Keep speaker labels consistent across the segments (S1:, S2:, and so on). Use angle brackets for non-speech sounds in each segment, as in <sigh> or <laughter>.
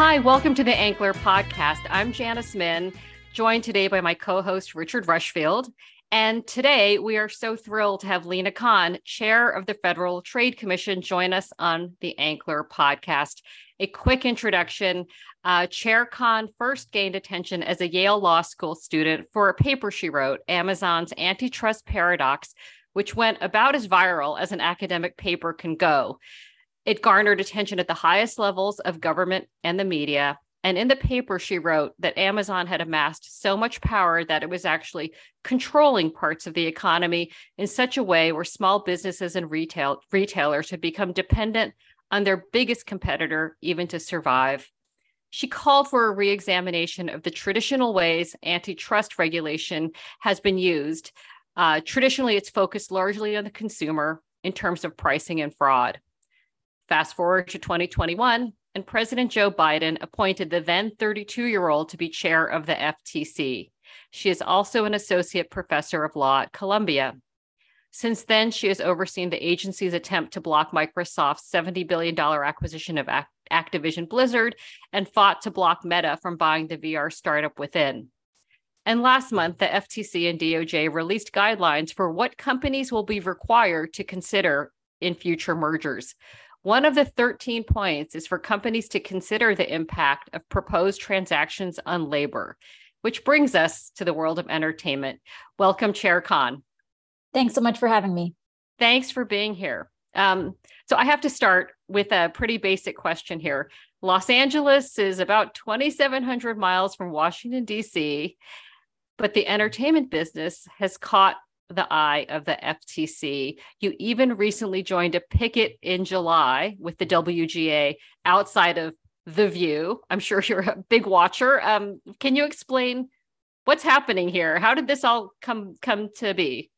S1: Hi, welcome to the Ankler Podcast. I'm Janice Min, joined today by my co host, Richard Rushfield. And today we are so thrilled to have Lina Khan, chair of the Federal Trade Commission, join us on the Ankler podcast. A quick introduction uh, Chair Khan first gained attention as a Yale Law School student for a paper she wrote, Amazon's Antitrust Paradox, which went about as viral as an academic paper can go. It garnered attention at the highest levels of government and the media. And in the paper, she wrote that Amazon had amassed so much power that it was actually controlling parts of the economy in such a way where small businesses and retail retailers had become dependent on their biggest competitor even to survive. She called for a reexamination of the traditional ways antitrust regulation has been used. Uh, traditionally, it's focused largely on the consumer in terms of pricing and fraud. Fast forward to 2021, and President Joe Biden appointed the then 32 year old to be chair of the FTC. She is also an associate professor of law at Columbia. Since then, she has overseen the agency's attempt to block Microsoft's $70 billion acquisition of Activision Blizzard and fought to block Meta from buying the VR startup Within. And last month, the FTC and DOJ released guidelines for what companies will be required to consider in future mergers. One of the 13 points is for companies to consider the impact of proposed transactions on labor, which brings us to the world of entertainment. Welcome, Chair Khan.
S2: Thanks so much for having me.
S1: Thanks for being here. Um, so, I have to start with a pretty basic question here. Los Angeles is about 2,700 miles from Washington, D.C., but the entertainment business has caught the eye of the FTC. You even recently joined a picket in July with the WGA outside of The View. I'm sure you're a big watcher. Um, can you explain what's happening here? How did this all come come to be?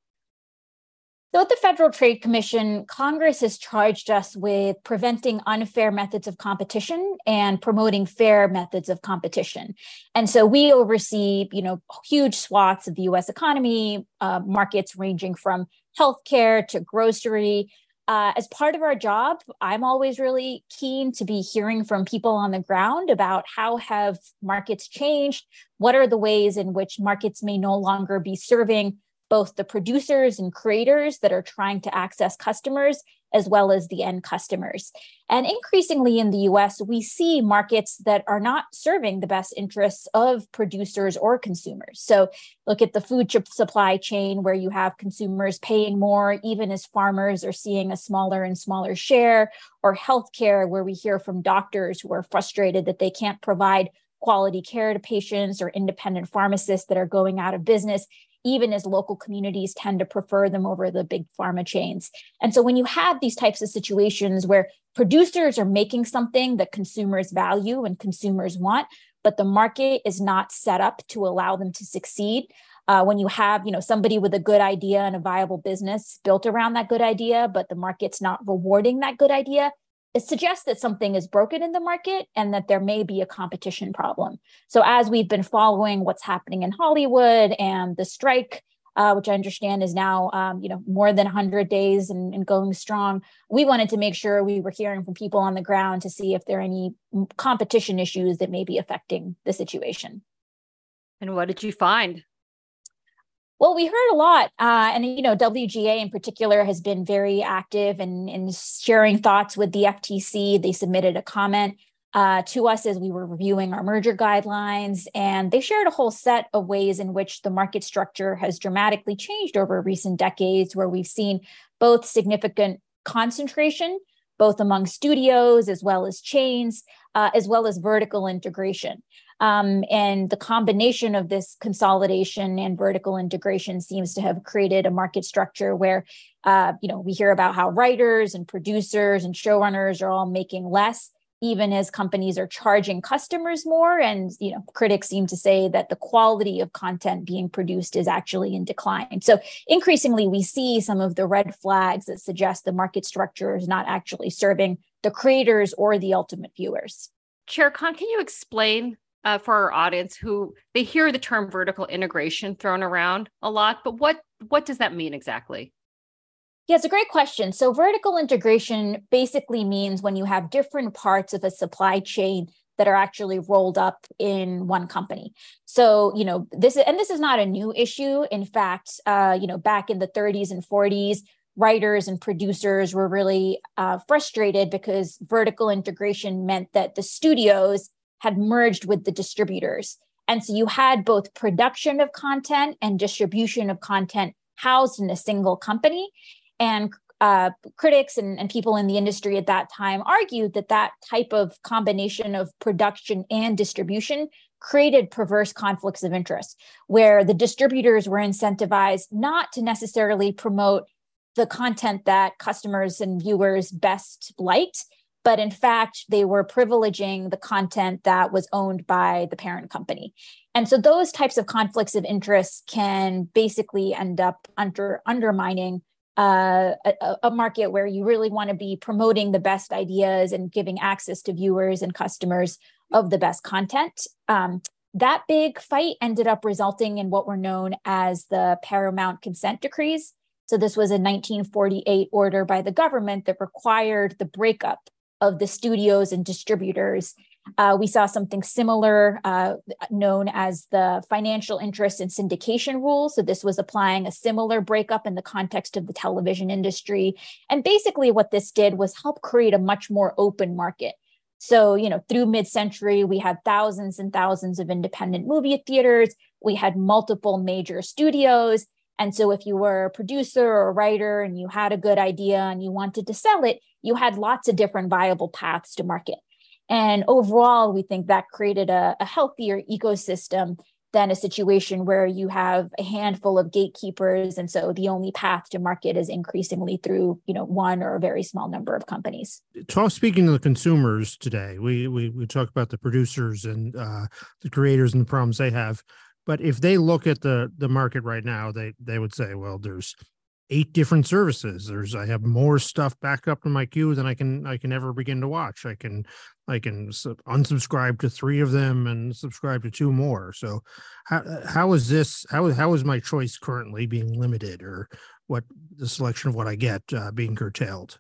S2: So, at the Federal Trade Commission, Congress has charged us with preventing unfair methods of competition and promoting fair methods of competition. And so, we oversee, you know, huge swaths of the U.S. economy, uh, markets ranging from healthcare to grocery. Uh, as part of our job, I'm always really keen to be hearing from people on the ground about how have markets changed. What are the ways in which markets may no longer be serving both the producers and creators that are trying to access customers as well as the end customers. And increasingly in the US, we see markets that are not serving the best interests of producers or consumers. So look at the food supply chain where you have consumers paying more, even as farmers are seeing a smaller and smaller share, or healthcare, where we hear from doctors who are frustrated that they can't provide quality care to patients or independent pharmacists that are going out of business even as local communities tend to prefer them over the big pharma chains. And so when you have these types of situations where producers are making something that consumers value and consumers want, but the market is not set up to allow them to succeed, uh, when you have you know somebody with a good idea and a viable business built around that good idea but the market's not rewarding that good idea it suggests that something is broken in the market and that there may be a competition problem. So, as we've been following what's happening in Hollywood and the strike, uh, which I understand is now, um, you know, more than 100 days and, and, going strong, we wanted to make sure we were hearing from people on the ground to see if there are any competition issues that may be affecting the situation.
S1: And what did you find?
S2: Well, we heard a lot, uh, and you know, WGA in particular has been very active in, in sharing thoughts with the FTC. They submitted a comment uh, to us as we were reviewing our merger guidelines, and they shared a whole set of ways in which the market structure has dramatically changed over recent decades, where we've seen both significant concentration, both among studios as well as chains, uh, as well as vertical integration. Um, and the combination of this consolidation and vertical integration seems to have created a market structure where, uh, you know, we hear about how writers and producers and showrunners are all making less, even as companies are charging customers more. And, you know, critics seem to say that the quality of content being produced is actually in decline. So increasingly, we see some of the red flags that suggest the market structure is not actually serving the creators or the ultimate viewers.
S1: Chair Khan, can you explain uh, for our audience who they hear the term vertical integration thrown around a lot, but what what does that mean exactly?
S2: Yeah, it's a great question. So vertical integration basically means when you have different parts of a supply chain that are actually rolled up in one company. So, you know, this and this is not a new issue. In fact, uh, you know, back in the 30s and 40s, writers and producers were really uh, frustrated because vertical integration meant that the studios had merged with the distributors. And so you had both production of content and distribution of content housed in a single company. And uh, critics and, and people in the industry at that time argued that that type of combination of production and distribution created perverse conflicts of interest, where the distributors were incentivized not to necessarily promote the content that customers and viewers best liked, but in fact, they were privileging the content that was owned by the parent company. And so those types of conflicts of interest can basically end up under undermining uh, a, a, market where you really want to be promoting the best ideas and giving access to viewers and customers of the best content. Um, that big fight ended up resulting in what were known as the Paramount Consent Decrees. So, this was a 1948 order by the government that required the breakup of the studios and distributors uh, we saw something similar uh, known as the financial interest and syndication rule. So, this was applying a similar breakup in the context of the television industry. And basically, what this did was help create a much more open market. So, you know, through mid century, we had thousands and thousands of independent movie theaters, we had multiple major studios. And so, if you were a producer or a writer and you had a good idea and you wanted to sell it, you had lots of different viable paths to market. And overall, we think that created a, a healthier ecosystem than a situation where you have a handful of gatekeepers. And so the only path to market is increasingly through you know one or a very small number of companies.
S3: Talk speaking to the consumers today we we, we talk about the producers and uh, the creators and the problems they have but if they look at the the market right now they they would say well there's eight different services. There's i have more stuff back up in my queue than i can i can ever begin to watch. I can i can unsubscribe to three of them and subscribe to two more. So how how is this how how is my choice currently being limited or what the selection of what i get uh, being curtailed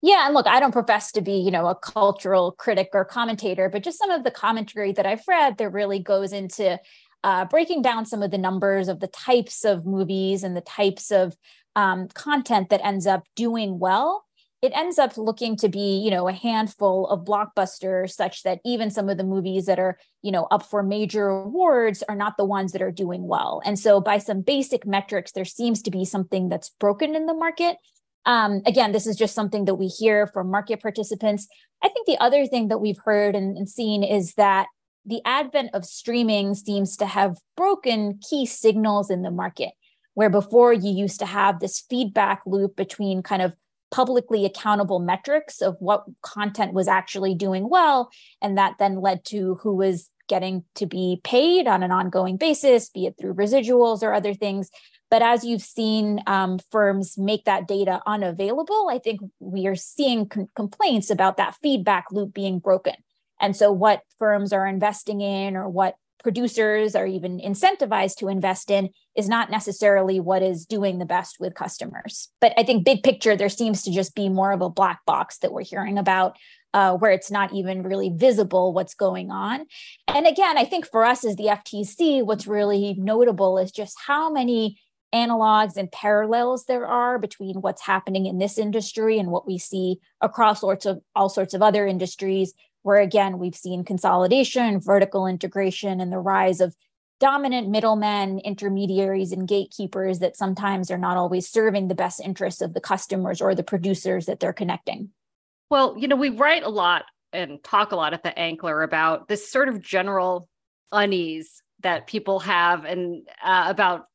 S2: yeah, and look, I don't profess to be, you know, a cultural critic or commentator, but just some of the commentary that I've read that really goes into uh, breaking down some of the numbers of the types of movies and the types of um, content that ends up doing well. It ends up looking to be you know a handful of blockbusters such that even some of the movies that are you know up for major awards are not the ones that are doing well. And so by some basic metrics there seems to be something that's broken in the market um, again this is just something that we hear from market participants i think the other thing that we've heard and, and seen is that the advent of streaming seems to have broken key signals in the market, where before you used to have this feedback loop between kind of publicly accountable metrics of what content was actually doing well. And that then led to who was getting to be paid on an ongoing basis, be it through residuals or other things. But as you've seen um, firms make that data unavailable, I think we are seeing com- complaints about that feedback loop being broken. And so, what firms are investing in or what producers are even incentivized to invest in is not necessarily what is doing the best with customers. But I think, big picture, there seems to just be more of a black box that we're hearing about. Uh, where it's not even really visible what's going on. And again, I think for us as the FTC, what's really notable is just how many analogs and parallels there are between what's happening in this industry and what we see across sorts of all sorts of other industries where again, we've seen consolidation, vertical integration, and the rise of dominant middlemen, intermediaries, and gatekeepers that sometimes are not always serving the best interests of the customers or the producers that they're connecting.
S1: Well, you know, we write a lot and talk a lot at the Ankler about this sort of general unease that people have and uh, about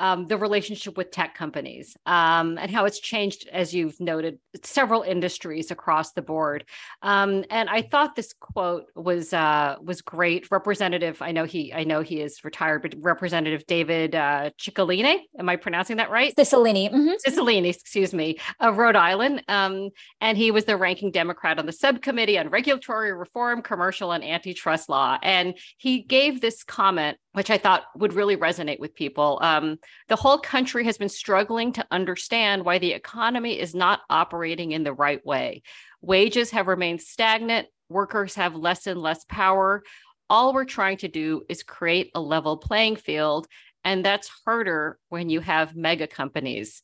S1: um, the relationship with tech companies um, and how it's changed, as you've noted, several industries across the board. Um, and I thought this quote was uh, was great. Representative, I know he, I know he is retired, but Representative David uh, Cicilline, am I pronouncing that right?
S2: Cicilline, mm-hmm.
S1: Cicilline, excuse me, of Rhode Island, um, and he was the ranking Democrat on the subcommittee on regulatory reform, commercial and antitrust law, and he gave this comment which I thought would really resonate with people. Um, the whole country has been struggling to understand why the economy is not operating in the right way. Wages have remained stagnant, workers have less and less power. All we're trying to do is create a level playing field. And that's harder when you have mega companies.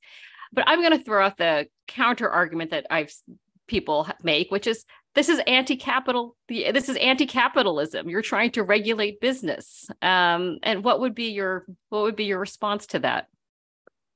S1: But I'm going to throw out the counter argument that I've people make, which is this is anti-capital. This is anti-capitalism. You're trying to regulate business. Um, and what would be your what would be your response to that?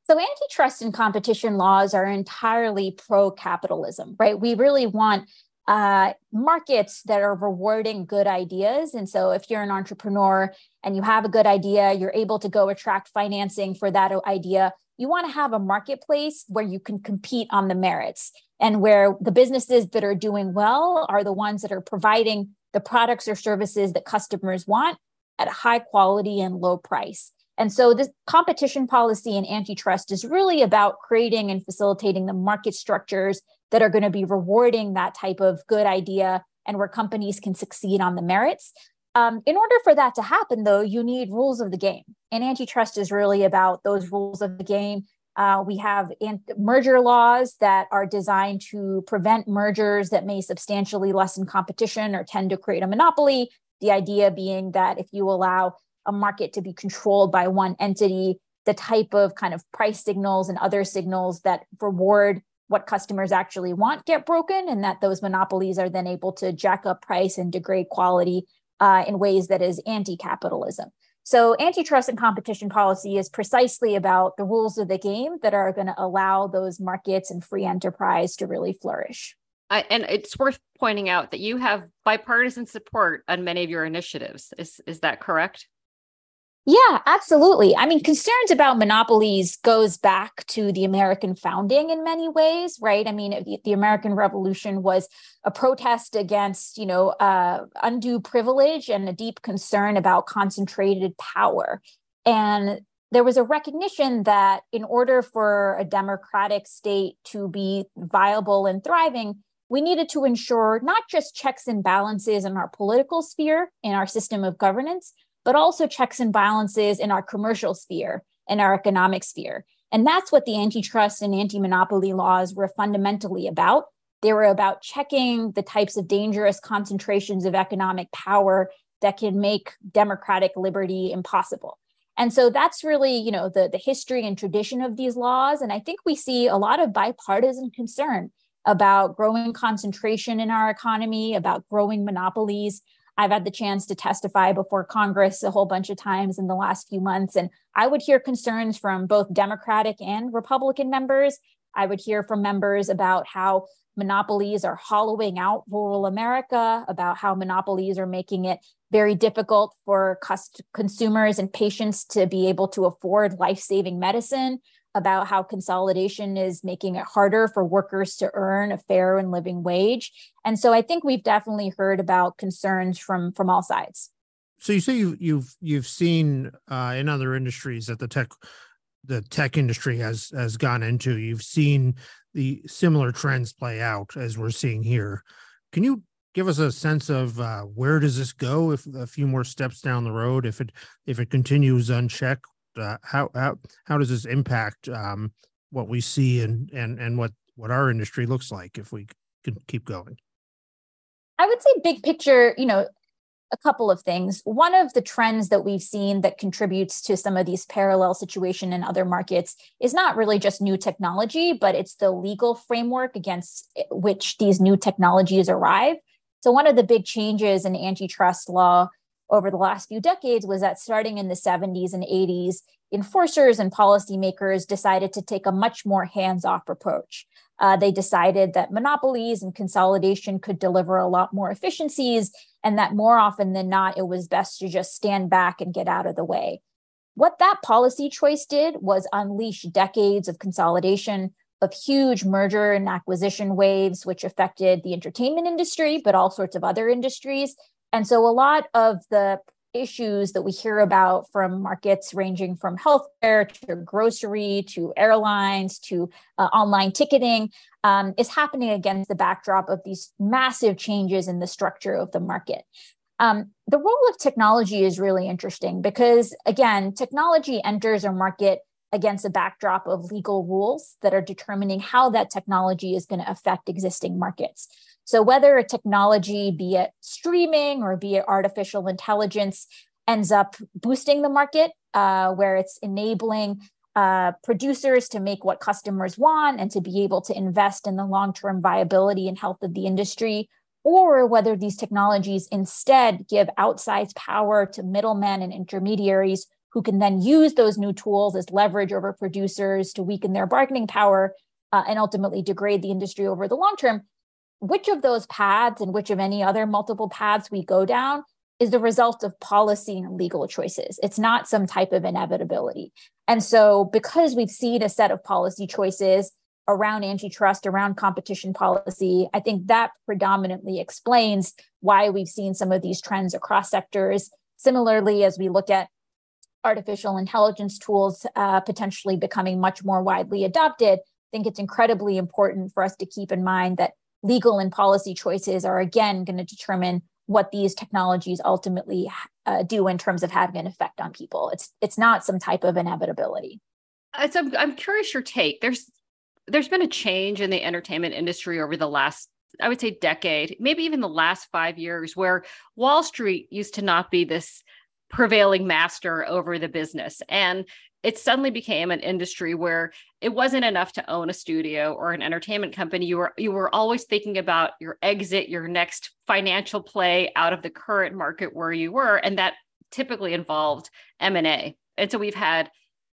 S2: So, antitrust and competition laws are entirely pro capitalism, right? We really want uh, markets that are rewarding good ideas. And so, if you're an entrepreneur and you have a good idea, you're able to go attract financing for that idea. You want to have a marketplace where you can compete on the merits and where the businesses that are doing well are the ones that are providing the products or services that customers want at a high quality and low price. And so this competition policy and antitrust is really about creating and facilitating the market structures that are going to be rewarding that type of good idea and where companies can succeed on the merits. Um, in order for that to happen, though, you need rules of the game. And antitrust is really about those rules of the game. Uh, we have merger laws that are designed to prevent mergers that may substantially lessen competition or tend to create a monopoly. The idea being that if you allow a market to be controlled by one entity, the type of kind of price signals and other signals that reward what customers actually want get broken, and that those monopolies are then able to jack up price and degrade quality uh, in ways that is anti capitalism. So, antitrust and competition policy is precisely about the rules of the game that are going to allow those markets and free enterprise to really flourish.
S1: I, and it's worth pointing out that you have bipartisan support on many of your initiatives. Is is that correct?
S2: Yeah, absolutely. I mean, concerns about monopolies goes back to the American founding in many ways, right? I mean, the, American Revolution was a protest against, you know, uh, undue privilege and a deep concern about concentrated power. And there was a recognition that in order for a democratic state to be viable and thriving, we needed to ensure not just checks and balances in our political sphere, in our system of governance, but also checks and balances in our commercial sphere and our economic sphere. And that's what the antitrust and anti monopoly laws were fundamentally about. They were about checking the types of dangerous concentrations of economic power that can make democratic liberty impossible. And so that's really, you know, the, the history and tradition of these laws. And I think we see a lot of bipartisan concern about growing concentration in our economy, about growing monopolies, I've had the chance to testify before Congress a whole bunch of times in the last few months, and I would hear concerns from both Democratic and Republican members. I would hear from members about how monopolies are hollowing out rural America, about how monopolies are making it very difficult for consumers and patients to be able to afford life saving medicine, about how consolidation is making it harder for workers to earn a fair and living wage. And so I think we've definitely heard about concerns from from all sides.
S3: So you say you, you've you've seen uh, in other industries that the tech the tech industry has has gone into. You've seen the similar trends play out as we're seeing here. Can you give us a sense of uh, where does this go if a few more steps down the road if it if it continues unchecked uh, how how how does this impact um, what we see and and and what what our industry looks like if we can keep going?
S2: I would say big picture, you know, a couple of things. One of the trends that we've seen that contributes to some of these parallel situation in other markets is not really just new technology, but it's the legal framework against which these new technologies arrive. So one of the big changes in antitrust law over the last few decades was that starting in the 70s and 80s, enforcers and policymakers decided to take a much more hands off approach. Uh, they decided that monopolies and consolidation could deliver a lot more efficiencies, and that more often than not, it was best to just stand back and get out of the way. What that policy choice did was unleash decades of consolidation, of huge merger and acquisition waves, which affected the entertainment industry, but all sorts of other industries, and so a lot of the issues that we hear about from markets ranging from healthcare to grocery to airlines to uh, online ticketing um, is happening against the backdrop of these massive changes in the structure of the market. Um, the role of technology is really interesting because, again, technology enters a market against a backdrop of legal rules that are determining how that technology is going to affect existing markets. So, whether a technology, be it streaming or be it artificial intelligence, ends up boosting the market, uh, where it's enabling uh, producers to make what customers want and to be able to invest in the long term viability and health of the industry, or whether these technologies instead give outsized power to middlemen and intermediaries who can then use those new tools as leverage over producers to weaken their bargaining power uh, and ultimately degrade the industry over the long term. Which of those paths and which of any other multiple paths we go down is the result of policy and legal choices. It's not some type of inevitability. And so, because we've seen a set of policy choices around antitrust, around competition policy, I think that predominantly explains why we've seen some of these trends across sectors. Similarly, as we look at artificial intelligence tools uh, potentially becoming much more widely adopted, I think it's incredibly important for us to keep in mind that legal and policy choices are again going to determine what these technologies ultimately uh, do in terms of having an effect on people. It's it's not some type of inevitability.
S1: It's, I'm, I'm curious your take. There's there's been a change in the entertainment industry over the last I would say decade, maybe even the last five years, where Wall Street used to not be this prevailing master over the business. And it suddenly became an industry where it wasn't enough to own a studio or an entertainment company you were you were always thinking about your exit your next financial play out of the current market where you were and that typically involved M&A and so we've had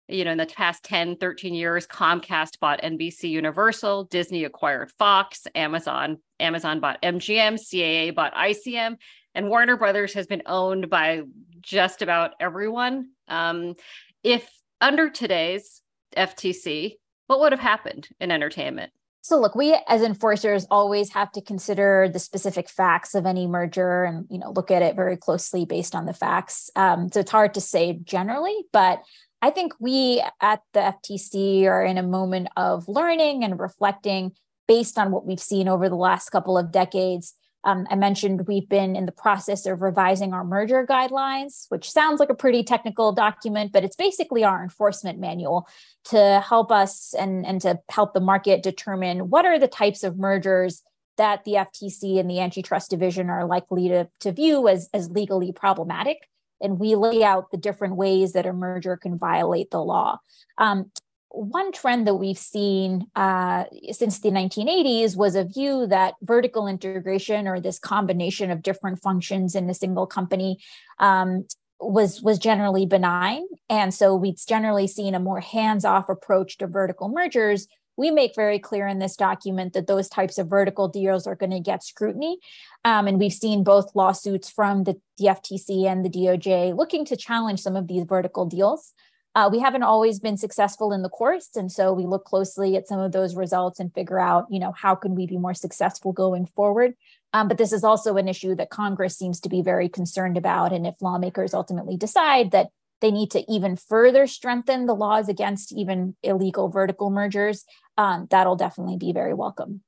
S1: you know in the past 10 13 years Comcast bought NBC Universal Disney acquired Fox Amazon Amazon bought MGM CAA bought ICM and Warner Brothers has been owned by just about everyone. Um, if under today's FTC, what would have happened in entertainment?
S2: So, look, we as enforcers always have to consider the specific facts of any merger and you know look at it very closely based on the facts. Um, so it's hard to say generally, but I think we at the FTC are in a moment of learning and reflecting based on what we've seen over the last couple of decades um, I mentioned we've been in the process of revising our merger guidelines, which sounds like a pretty technical document, but it's basically our enforcement manual to help us and, and to help the market determine what are the types of mergers that the FTC and the antitrust division are likely to, to view as, as legally problematic. And we lay out the different ways that a merger can violate the law. Um, one trend that we've seen uh, since the 1980s was a view that vertical integration or this combination of different functions in a single company um, was was generally benign. And so we've generally seen a more hands-off approach to vertical mergers. We make very clear in this document that those types of vertical deals are going to get scrutiny. Um, and we've seen both lawsuits from the, the ftc and the doj looking to challenge some of these vertical deals uh, we haven't always been successful in the course, and so we look closely at some of those results and figure out, you know, how can we be more successful going forward. Um, but this is also an issue that Congress seems to be very concerned about, and if lawmakers ultimately decide that they need to even further strengthen the laws against even illegal vertical mergers, um, that'll definitely be very welcome.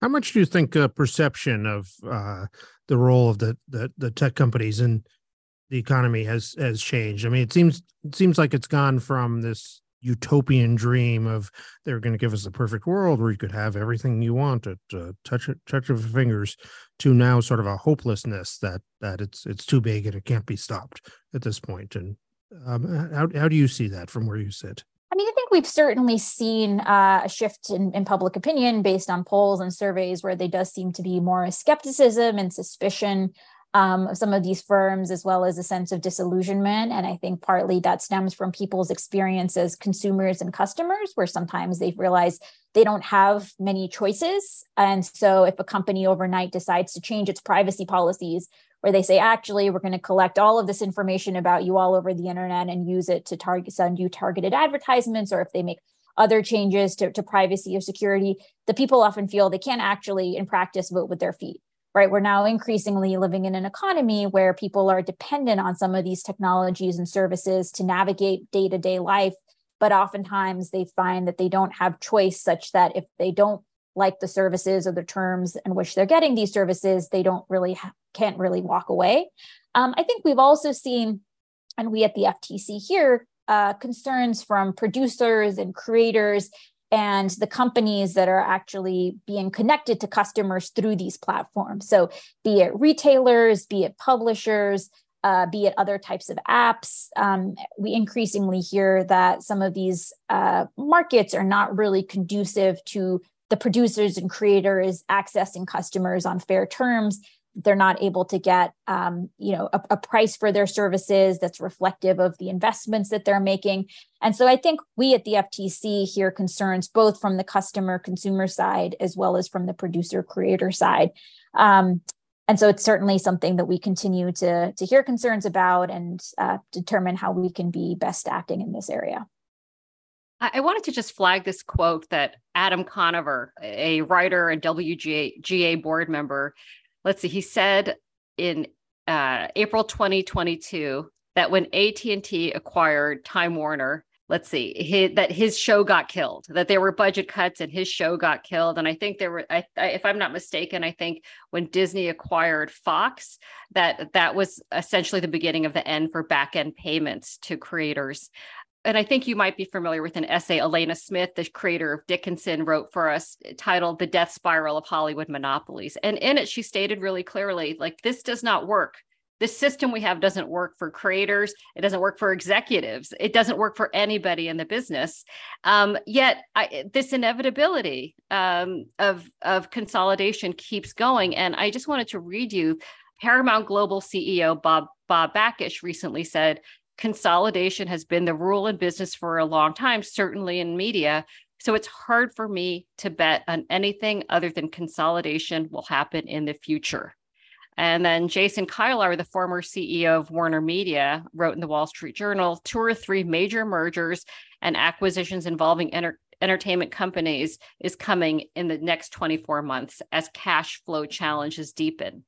S3: How much do you think uh, perception of uh, the role of the, the, the tech companies in the economy has has changed. I mean, it seems it seems like it's gone from this utopian dream of they're going to give us the perfect world where you could have everything you want at uh, touch touch of fingers to now sort of a hopelessness that that it's it's too big and it can't be stopped at this point and um, how, how do you see that from where you sit
S2: I mean, I think we've certainly seen uh, a shift in, in public opinion based on polls and surveys where there does seem to be more skepticism and suspicion um, of some of these firms, as well as a sense of disillusionment. And I think partly that stems from people's experience as consumers and customers, where sometimes they've realized they don't have many choices. And so if a company overnight decides to change its privacy policies, where they say, actually, we're going to collect all of this information about you all over the internet and use it to target send you targeted advertisements, or if they make other changes to, to privacy or security, the people often feel they can't actually, in practice, vote with their feet right? We're now increasingly living in an economy where people are dependent on some of these technologies and services to navigate day to day life. But oftentimes they find that they don't have choice, such that if they don't like the services or the terms in which they're getting these services, they don't really ha- can't really walk away. Um, I think we've also seen, and we at the FTC hear uh, concerns from producers and creators and the companies that are actually being connected to customers through these platforms. So, be it retailers, be it publishers, uh, be it other types of apps. Um, we increasingly hear that some of these uh, markets are not really conducive to the producers and creators accessing customers on fair terms they're not able to get um, you know a, a, price for their services that's reflective of the investments that they're making. And so i think we at the ftc hear concerns both from the customer consumer side as well as from the producer creator side. Um, and so it's certainly something that we continue to, to hear concerns about and uh, determine how we can be best acting in this area.
S1: I wanted to just flag this quote that Adam Conover, a writer and WGA board member, let's see, he said in uh, April 2022 that when AT&T acquired Time Warner, let's see, that his show got killed, that there were budget cuts and his show got killed. And I think there were, I, I, if I'm not mistaken, I think when Disney acquired Fox, that that was essentially the beginning of the end for back end payments to creators and I think you might be familiar with an essay Alena Smith, the creator of Dickinson, wrote for us titled The Death Spiral of Hollywood Monopolies. And in it, she stated really clearly like, this does not work. This system we have doesn't work for creators. It doesn't work for executives. It doesn't work for anybody in the business. Um, yet, I, this inevitability um, of, of consolidation keeps going. And I just wanted to read you Paramount Global CEO Bob Bob Bakish recently said consolidation has been the rule in business for a long time, certainly in media. So it's hard for me to bet on anything other than consolidation will happen in the future. And then Jason Kilar, the former CEO of Warner Media, wrote in the Wall Street Journal two or three major mergers and acquisitions involving enter- entertainment companies is coming in the next 24 months as cash flow challenges deepen.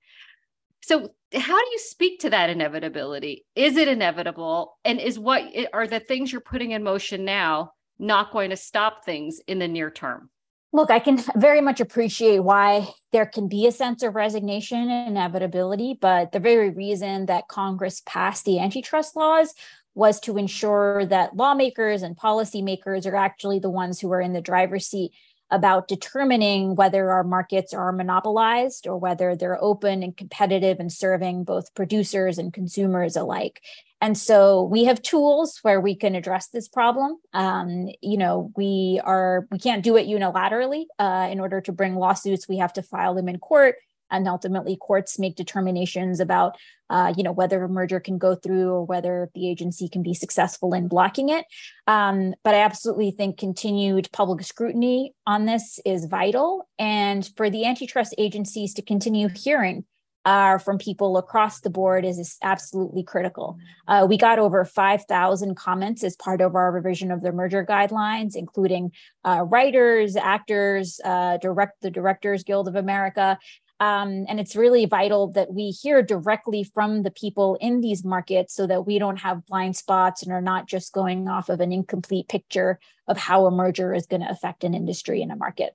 S1: So, how do you speak to that inevitability? Is it inevitable? And is what are the things you're putting in motion now not going to stop things in the near term?
S2: Look, I can very much appreciate why there can be a sense of resignation and inevitability, but the very reason that Congress passed the antitrust laws was to ensure that lawmakers and policymakers are actually the ones who are in the driver's seat about determining whether our markets are monopolized or whether they're open and competitive and serving both producers and consumers alike. And so we have tools where we can address this problem. Um, you know, we are we can't do it unilaterally. Uh, in order to bring lawsuits, we have to file them in court and ultimately courts make determinations about uh, you know whether a merger can go through or whether the agency can be successful in blocking it um, but i absolutely think continued public scrutiny on this is vital and for the antitrust agencies to continue hearing uh, from people across the board is, is absolutely critical. Uh, we got over 5,000 comments as part of our revision of the merger guidelines, including uh, writers, actors, uh, direct the Directors Guild of America, um, and it's really vital that we hear directly from the people in these markets so that we don't have blind spots and are not just going off of an incomplete picture of how a merger is going to affect an industry and a market.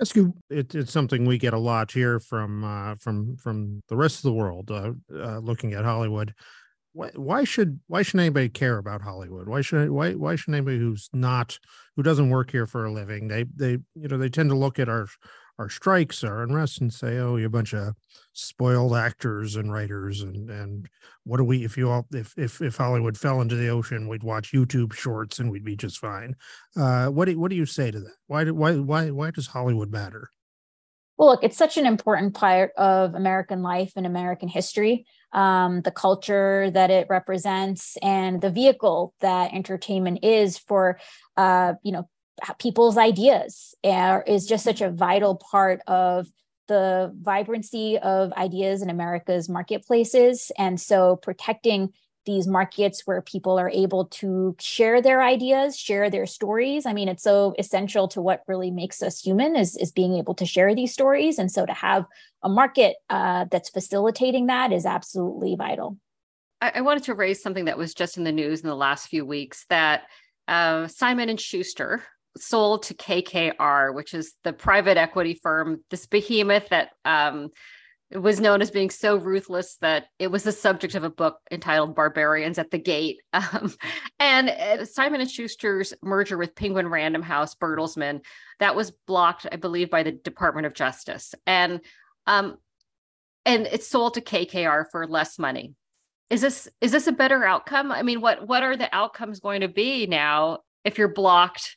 S3: Ask you, it, it's something we get a lot here from uh, from from the rest of the world, uh, uh, looking at Hollywood. Why, why should why should anybody care about Hollywood? Why should why why should anybody who's not who doesn't work here for a living? They they you know they tend to look at our our strikes, our unrest, and say, "Oh, you're a bunch of spoiled actors and writers." And and what do we? If you all, if if if Hollywood fell into the ocean, we'd watch YouTube shorts and we'd be just fine. Uh, what do what do you say to that? Why do, why why why does Hollywood matter?
S2: Well, look, it's such an important part of American life and American history. Um, the culture that it represents and the vehicle that entertainment is for, uh, you know, people's ideas is just such a vital part of the vibrancy of ideas in America's marketplaces. And so protecting these markets where people are able to share their ideas, share their stories. I mean, it's so essential to what really makes us human is, is being able to share these stories. And so to have a market uh, that's facilitating that is absolutely vital.
S1: I, I wanted to raise something that was just in the news in the last few weeks that uh, Simon and Schuster, sold to KKR, which is the private equity firm, this behemoth that um, was known as being so ruthless that it was the subject of a book entitled Barbarians at the Gate. <laughs> Um, and uh, Simon and Schuster's merger with Penguin Random House Bertelsmann that was blocked, I believe, by the Department of Justice, and um, and it's sold to KKR for less money. Is this is this a better outcome? I mean, what what are the outcomes going to be now if you're blocked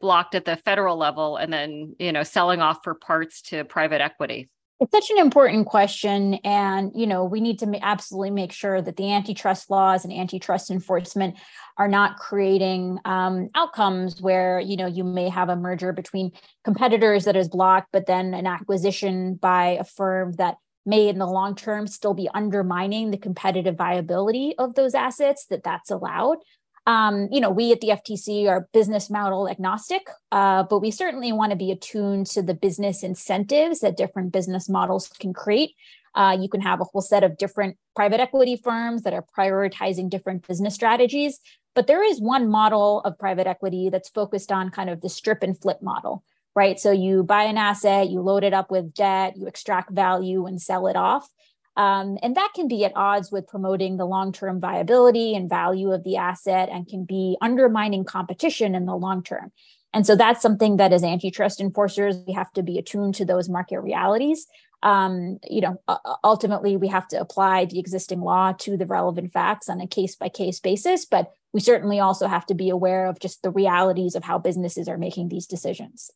S1: blocked at the federal level and then you know selling off for parts to private equity?
S2: It's such an important question. And, you know, we need to absolutely make sure that the antitrust laws and antitrust enforcement are not creating um, outcomes where, you know, you may have a merger between competitors that is blocked, but then an acquisition by a firm that may in the long term still be undermining the competitive viability of those assets, that that's allowed. Um, you know, we at the FTC are business model agnostic, uh, but we certainly want to be attuned to the business incentives that different business models can create. Uh, you can have a whole set of different private equity firms that are prioritizing different business strategies, but there is one model of private equity that's focused on kind of the strip and flip model, right? So you buy an asset, you load it up with debt, you extract value and sell it off. Um, and that can be at odds with promoting the long term viability and value of the asset and can be undermining competition in the long term. And so that's something that as antitrust enforcers, we have to be attuned to those market realities. Um, you know, ultimately, we have to apply the existing law to the relevant facts on a case by case basis, but we certainly also have to be aware of just the realities of how businesses are making these decisions.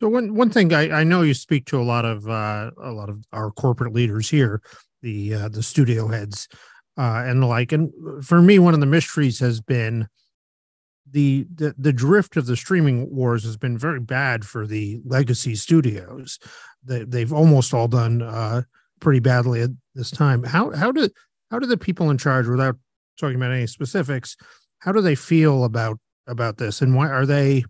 S3: So one one thing I, I know you speak to a lot of uh, a lot of our corporate leaders here, the uh, the studio heads uh, and the like. And for me, one of the mysteries has been the, the the drift of the streaming wars has been very bad for the legacy studios. They, they've almost all done uh, pretty badly at this time. How how do how do the people in charge, without talking about any specifics, how do they feel about about this, and why are they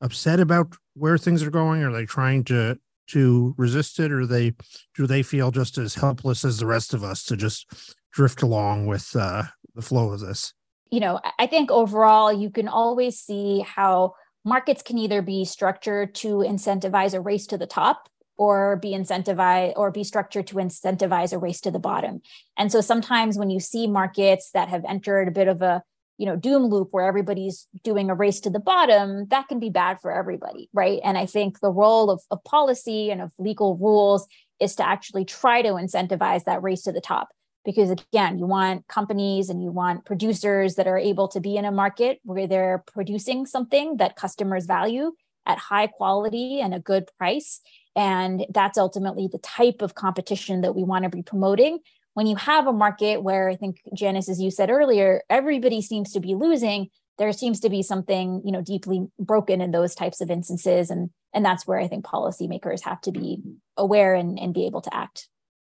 S3: upset about where things are going? Are they trying to to resist it, or they do they feel just as helpless as the rest of us to just drift along with uh, the flow of this?
S2: You know, I think overall you can always see how markets can either be structured to incentivize a race to the top or be incentivized or be structured to incentivize a race to the bottom. And so sometimes when you see markets that have entered a bit of a you know doom loop where everybody's doing a race to the bottom that can be bad for everybody right? And i think the role of, of policy and of legal rules is to actually try to incentivize that race to the top. Because again you want companies and you want producers that are able to be in a market where they're producing something that customers value at high quality and a good price. And that's ultimately the type of competition that we want to be promoting when you have a market where I think Janice, as you said earlier, everybody seems to be losing, there seems to be something you know deeply broken in those types of instances, and and that's where I think policymakers have to be aware and, and be able to act.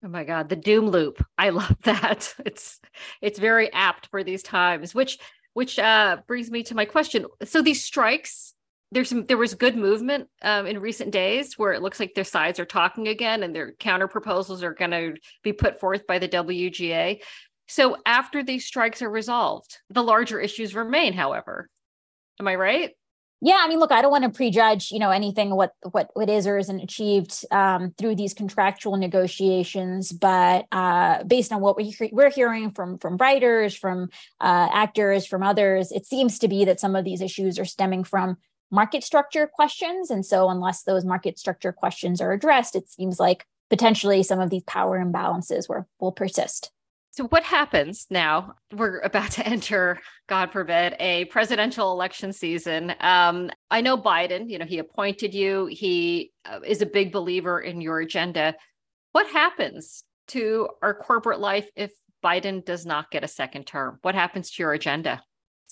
S1: Oh my God, the doom loop! I love <laughs> that. It's it's very apt for these times. Which which uh, brings me to my question. So these strikes there's some there was good movement um, in recent days where it looks like their sides are talking again and their counter proposals are going to be put forth by the WGA. So after these strikes are resolved, the larger issues remain. However, am I right?
S2: Yeah, I mean, look, I don't want to prejudge, you know, anything what what what is or isn't achieved um, through these contractual negotiations, but uh, based on what we we're hearing from from writers, from uh, actors, from others, it seems to be that some of these issues are stemming from market structure questions. And so, unless those market structure questions are addressed, it seems like potentially some of these power imbalances will, will persist.
S1: So, what happens now? We're about to <laughs> enter, God forbid, a presidential election season. Um, I know Biden, you know, he appointed you, he uh, is a big believer in your agenda. What happens to our corporate life if Biden does not get a second term? What happens to your agenda?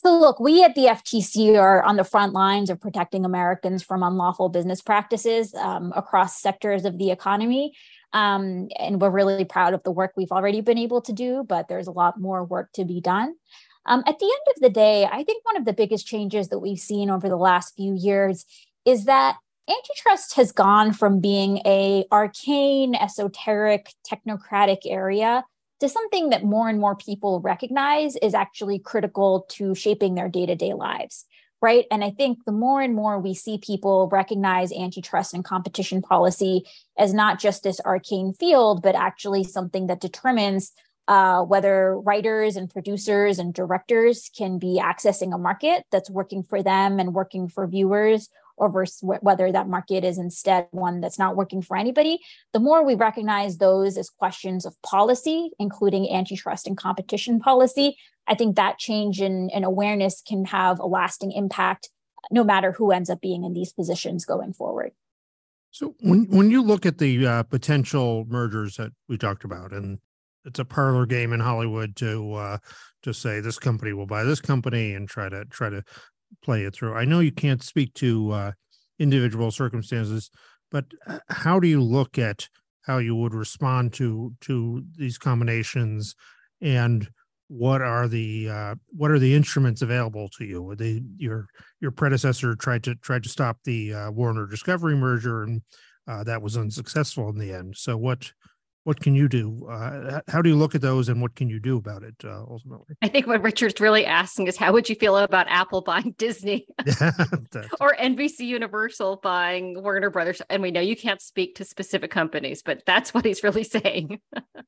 S2: So, look, we at the FTC are on the front lines of protecting Americans from unlawful business practices um, across sectors of the economy. Um, and we're really proud of the work we've already been able to do, but there's a lot more work to be done. Um, at the end of the day, I think one of the biggest changes that we've seen over the last few years is that antitrust has gone from being a arcane, esoteric, technocratic area to something that more and more people recognize is actually critical to shaping their day to day lives. Right. And I think the more and more we see people recognize antitrust and competition policy as not just this arcane field, but actually something that determines uh, whether writers and producers and directors can be accessing a market that's working for them and working for viewers or versus whether that market is instead one that's not working for anybody, the more we recognize those as questions of policy, including antitrust and competition policy, I think that change in, in awareness can have a lasting impact no matter who ends up being in these positions going forward.
S3: So when when you look at the uh, potential mergers that we talked about, and it's a parlor game in Hollywood to uh, to say this company will buy this company and try to try to play it through. I know you can't speak to uh, individual circumstances, but uh, how do you look at how you would respond to to these combinations, and what are the uh, what are the instruments available to you? They your your predecessor tried to tried to stop the uh, Warner Discovery merger, and uh, that was unsuccessful in the end. So what what can you do? Uh, how do you look at those, and what can you do about it uh, ultimately?
S1: I think what Richard's really asking is, how would you feel about Apple buying <laughs> Disney <laughs> or NBC Universal buying Warner Brothers? And we know you can't speak to specific companies, but that's what he's really <laughs> saying.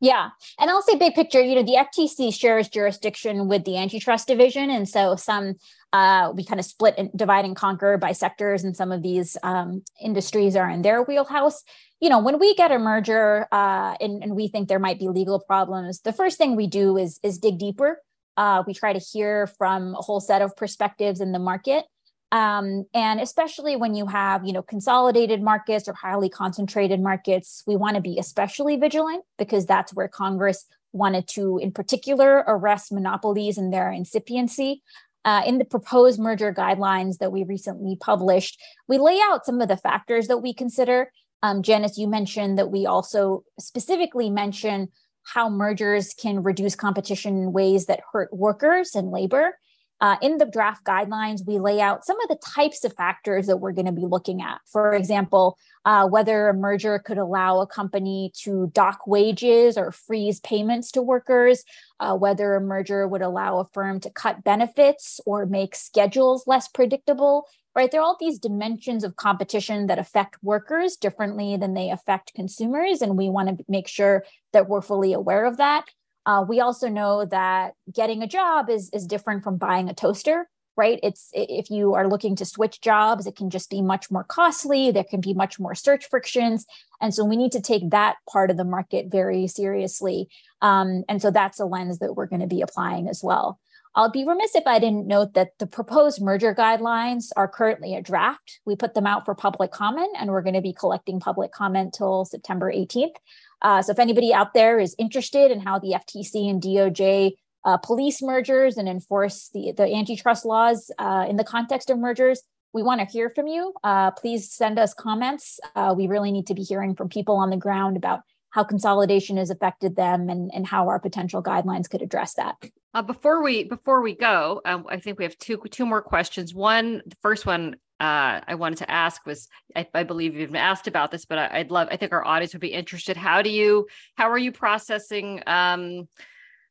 S2: yeah, and I'll say big picture. You know, the FTC shares jurisdiction with the antitrust division, and so some uh, we kind of split and divide and conquer by sectors, and some of these um, industries are in their wheelhouse you know, when we get a merger uh, and, and, we think there might be legal problems, the first thing we do is is dig deeper. Uh, we try to hear from a whole set of perspectives in the market, um, and especially when you have you know consolidated markets or highly concentrated markets, we want to be especially vigilant because that's where Congress wanted to, in particular, arrest monopolies and their incipiency. Uh, in the proposed merger guidelines that we recently published, we lay out some of the factors that we consider um, Janice, you mentioned that we also specifically mention how mergers can reduce competition in ways that hurt workers and labor. Uh, in the draft guidelines, we lay out some of the types of factors that we're going to be looking at. For example, uh, whether a merger could allow a company to dock wages or freeze payments to workers, uh, whether a merger would allow a firm to cut benefits or make schedules less predictable, right? There are all these dimensions of competition that affect workers differently than they affect consumers. And we want to make sure that we're fully aware of that. Uh, we also know that getting a job is, is different from buying a toaster, right? It's if you are looking to switch jobs, it can just be much more costly. There can be much more search frictions. And so we need to take that part of the market very seriously. Um, and so that's a lens that we're going to be applying as well. I'll be remiss if I didn't note that the proposed merger guidelines are currently a draft. We put them out for public comment, and we're going to be collecting public comment till September 18th. Uh, so if anybody out there is interested in how the FTC and DOJ uh, police mergers and enforce the, the antitrust laws uh, in the context of mergers, we want to hear from you. Uh, please send us comments. Uh, we really need to be hearing from people on the ground about how consolidation has affected them and, and how our potential guidelines could address that.
S1: Uh, before we before we go, um, I think we have two two more questions. One, the first one uh, I wanted to ask was, I, I, believe you've been asked about this, but I, would love, I think our audience would be interested. How do you, how are you processing um,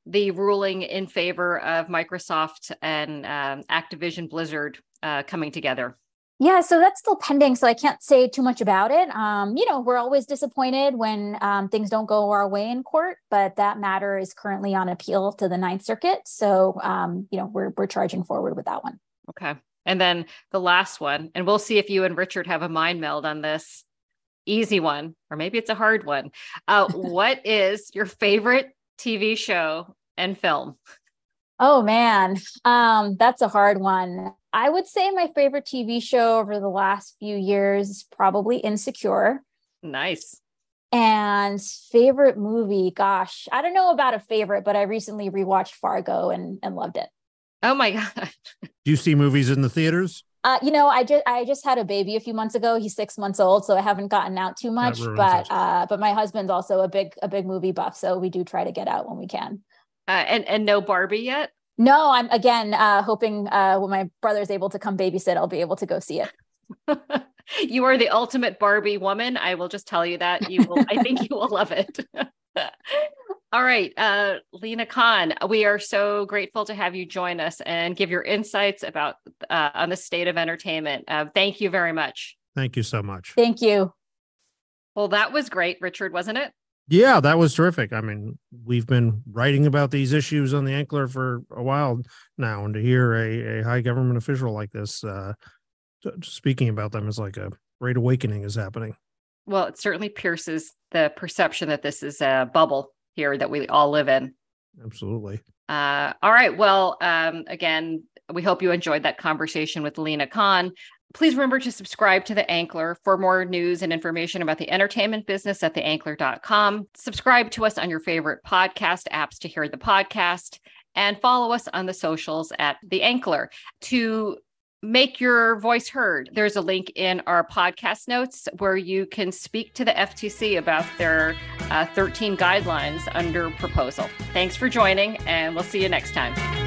S1: the ruling in favor of Microsoft and um, Activision Blizzard uh, coming together?
S2: Yeah, so that's still pending, so I can't say too much about it. Um, you know, we're always disappointed when um, things don't go our way in court, but that matter is currently on appeal to the Ninth Circuit. So, um, you know, we're we're charging forward with that one.
S1: Okay, and then the last one, and we'll see if you and Richard have a mind meld on this. Easy one, or maybe it's a hard one. Uh, <laughs> what is your favorite TV show and film?
S2: Oh man, um, that's a hard one. I would say my favorite TV show over the last few years is probably Insecure.
S1: Nice.
S2: And favorite movie, gosh, I don't know about a favorite, but I recently rewatched Fargo and, and loved it.
S1: Oh my god! <laughs>
S3: Do you see movies in the theaters?
S2: Uh, you know, I just I just had a baby a few months ago. He's six months old, so I haven't gotten out too much. But uh, but my husband's also a big a big movie buff, so we do try to get out when we can.
S1: Uh, and and no Barbie yet?
S2: No, I'm again uh, hoping uh, when my brother's able to come babysit, I'll be able to go see it. <laughs>
S1: you are the ultimate Barbie woman. I will just tell you that you will. I think you will love it. <laughs> All right, uh, Lina Khan, we are so grateful to have you join us and give your insights about uh, on the state of entertainment. Uh, thank you very much.
S3: Thank you so much.
S2: Thank you.
S1: Well, that was great, Richard, wasn't it?
S3: Yeah, that was terrific. I mean, we've been writing about these issues on the Ankler for a while now, and to hear a, a high government official like this uh, speaking about them is like a great awakening is happening.
S1: Well, it certainly pierces the perception that this is a bubble here that we all live in.
S3: Absolutely.
S1: Uh, all right. Well, um, again, we hope you enjoyed that conversation with Lina Khan. Please remember to subscribe to The Ankler for more news and information about the entertainment business at theankler.com. Subscribe to us on your favorite podcast apps to hear the podcast and follow us on the socials at The Ankler. To make your voice heard, there's a link in our podcast notes where you can speak to the FTC about their uh, 13 guidelines under proposal. Thanks for joining, and we'll see you next time.